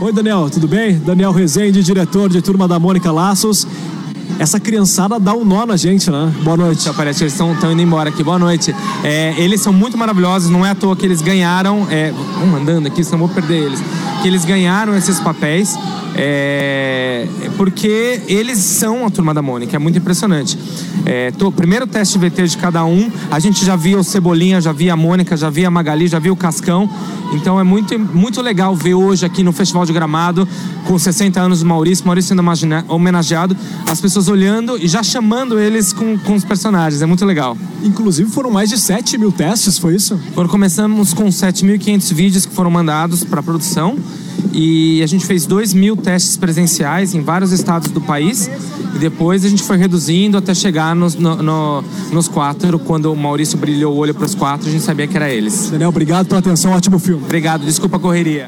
Oi, Daniel, tudo bem? Daniel Rezende, diretor de Turma da Mônica Laços. Essa criançada dá um nó na gente, né? Boa noite. Parece que eles estão indo embora aqui. Boa noite. É, eles são muito maravilhosos, não é à toa que eles ganharam. É, vamos andando aqui, senão vou perder eles. Que eles ganharam esses papéis. É, porque eles são a turma da Mônica, é muito impressionante. É, tô, primeiro teste VT de cada um, a gente já via o Cebolinha, já via a Mônica, já via a Magali, já via o Cascão. Então é muito, muito legal ver hoje aqui no Festival de Gramado, com 60 anos do Maurício, Maurício sendo homenageado, as pessoas olhando e já chamando eles com, com os personagens. É muito legal. Inclusive foram mais de 7 mil testes, foi isso? Foram, começamos com 7.500 vídeos que foram mandados para produção e a gente fez 2 mil testes presenciais em vários estados do país e depois a gente foi reduzindo até chegar nos, no, no, nos quatro. Quando o Maurício brilhou o olho para os quatro, a gente sabia que era eles. Daniel, obrigado pela atenção, ótimo filme. Obrigado, desculpa a correria.